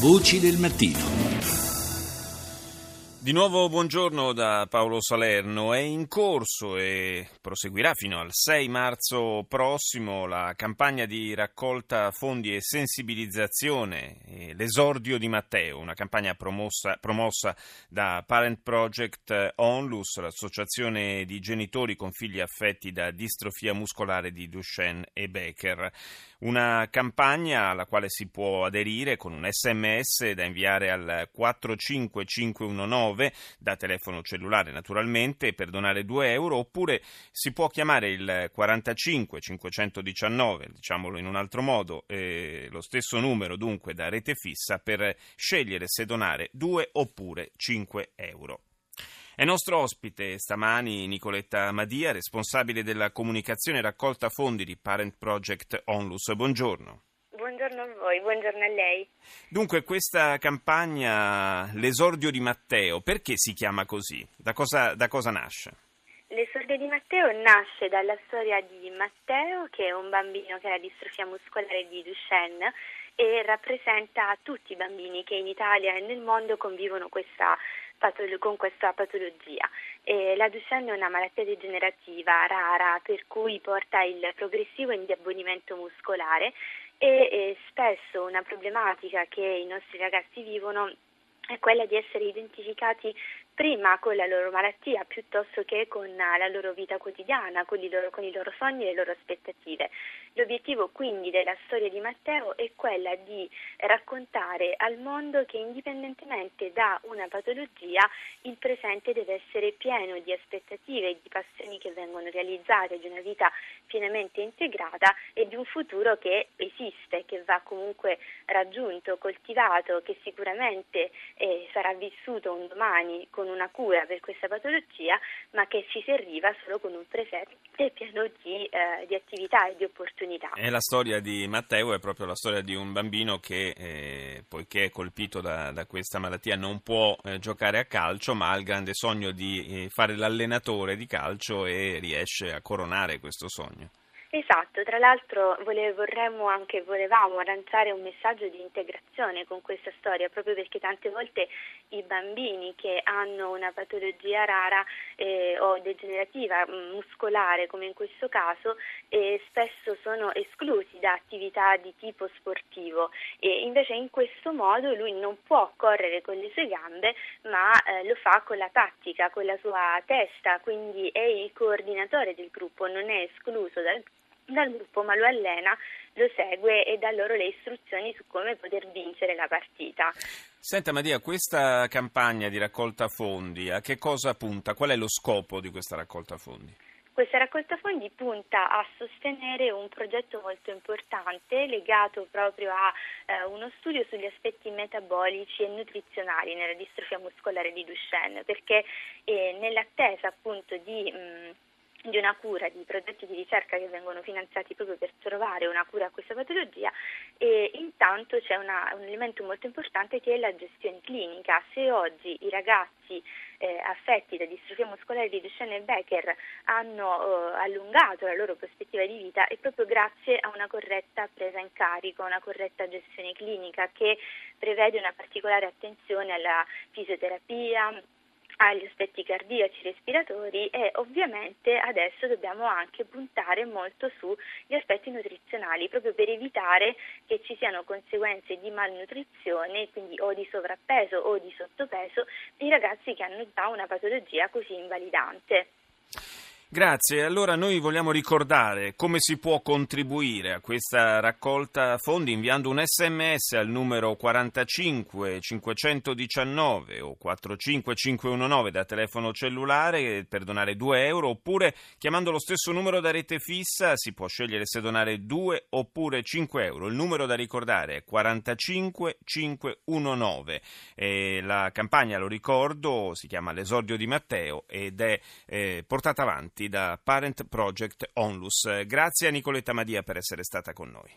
Voci del mattino. Di nuovo buongiorno da Paolo Salerno. È in corso e proseguirà fino al 6 marzo prossimo la campagna di raccolta fondi e sensibilizzazione, l'esordio di Matteo, una campagna promossa, promossa da Parent Project Onlus, l'associazione di genitori con figli affetti da distrofia muscolare di Duchenne e Becker. Una campagna alla quale si può aderire con un sms da inviare al 45519 da telefono cellulare naturalmente per donare 2 euro oppure si può chiamare il 45 519 diciamolo in un altro modo eh, lo stesso numero dunque da rete fissa per scegliere se donare 2 oppure 5 euro. È nostro ospite stamani Nicoletta Madia, responsabile della comunicazione e raccolta fondi di Parent Project Onlus. Buongiorno. Buongiorno a voi, buongiorno a lei. Dunque, questa campagna, l'esordio di Matteo, perché si chiama così? Da cosa, da cosa nasce? L'esordio di Matteo nasce dalla storia di Matteo, che è un bambino che ha la distrofia muscolare di Duchenne e rappresenta tutti i bambini che in Italia e nel mondo convivono questa con questa patologia. E la Duchenne è una malattia degenerativa rara per cui porta il progressivo indebolimento muscolare e, e spesso una problematica che i nostri ragazzi vivono è quella di essere identificati prima con la loro malattia piuttosto che con la loro vita quotidiana, con i loro, con i loro sogni e le loro aspettative. L'obiettivo quindi della storia di Matteo è quella di raccontare al mondo che indipendentemente da una patologia il presente deve essere pieno di aspettative e di passioni che vengono realizzate, di una vita pienamente integrata e di un futuro che esiste, che va comunque raggiunto, coltivato, che sicuramente eh, sarà vissuto un domani con con una cura per questa patologia, ma che ci si arriva solo con un presente pieno di, eh, di attività e di opportunità. E la storia di Matteo è proprio la storia di un bambino che, eh, poiché è colpito da, da, questa malattia, non può eh, giocare a calcio, ma ha il grande sogno di eh, fare l'allenatore di calcio e riesce a coronare questo sogno. Esatto, tra l'altro vole, vorremmo anche, volevamo lanciare un messaggio di integrazione con questa storia, proprio perché tante volte i bambini che hanno una patologia rara eh, o degenerativa mm, muscolare, come in questo caso, eh, spesso sono esclusi da attività di tipo sportivo. E invece in questo modo lui non può correre con le sue gambe, ma eh, lo fa con la tattica, con la sua testa, quindi è il coordinatore del gruppo, non è escluso dal gruppo dal gruppo ma lo allena, lo segue e dà loro le istruzioni su come poter vincere la partita. Senta Maria, questa campagna di raccolta fondi a che cosa punta? Qual è lo scopo di questa raccolta fondi? Questa raccolta fondi punta a sostenere un progetto molto importante legato proprio a eh, uno studio sugli aspetti metabolici e nutrizionali nella distrofia muscolare di Duchenne, perché eh, nell'attesa appunto di mh, di una cura, di progetti di ricerca che vengono finanziati proprio per trovare una cura a questa patologia e intanto c'è una, un elemento molto importante che è la gestione clinica. Se oggi i ragazzi eh, affetti da distrofia muscolare di Duchenne e Becker hanno eh, allungato la loro prospettiva di vita è proprio grazie a una corretta presa in carico, una corretta gestione clinica che prevede una particolare attenzione alla fisioterapia, agli aspetti cardiaci respiratori e ovviamente adesso dobbiamo anche puntare molto sugli aspetti nutrizionali proprio per evitare che ci siano conseguenze di malnutrizione, quindi o di sovrappeso o di sottopeso di ragazzi che hanno già una patologia così invalidante. Grazie, allora noi vogliamo ricordare come si può contribuire a questa raccolta fondi inviando un sms al numero 45 519 o 45519 da telefono cellulare per donare 2 euro oppure chiamando lo stesso numero da rete fissa si può scegliere se donare 2 oppure 5 euro. Il numero da ricordare è 45 519. E la campagna, lo ricordo, si chiama L'esordio di Matteo ed è eh, portata avanti da Parent Project Onlus. Grazie a Nicoletta Madia per essere stata con noi.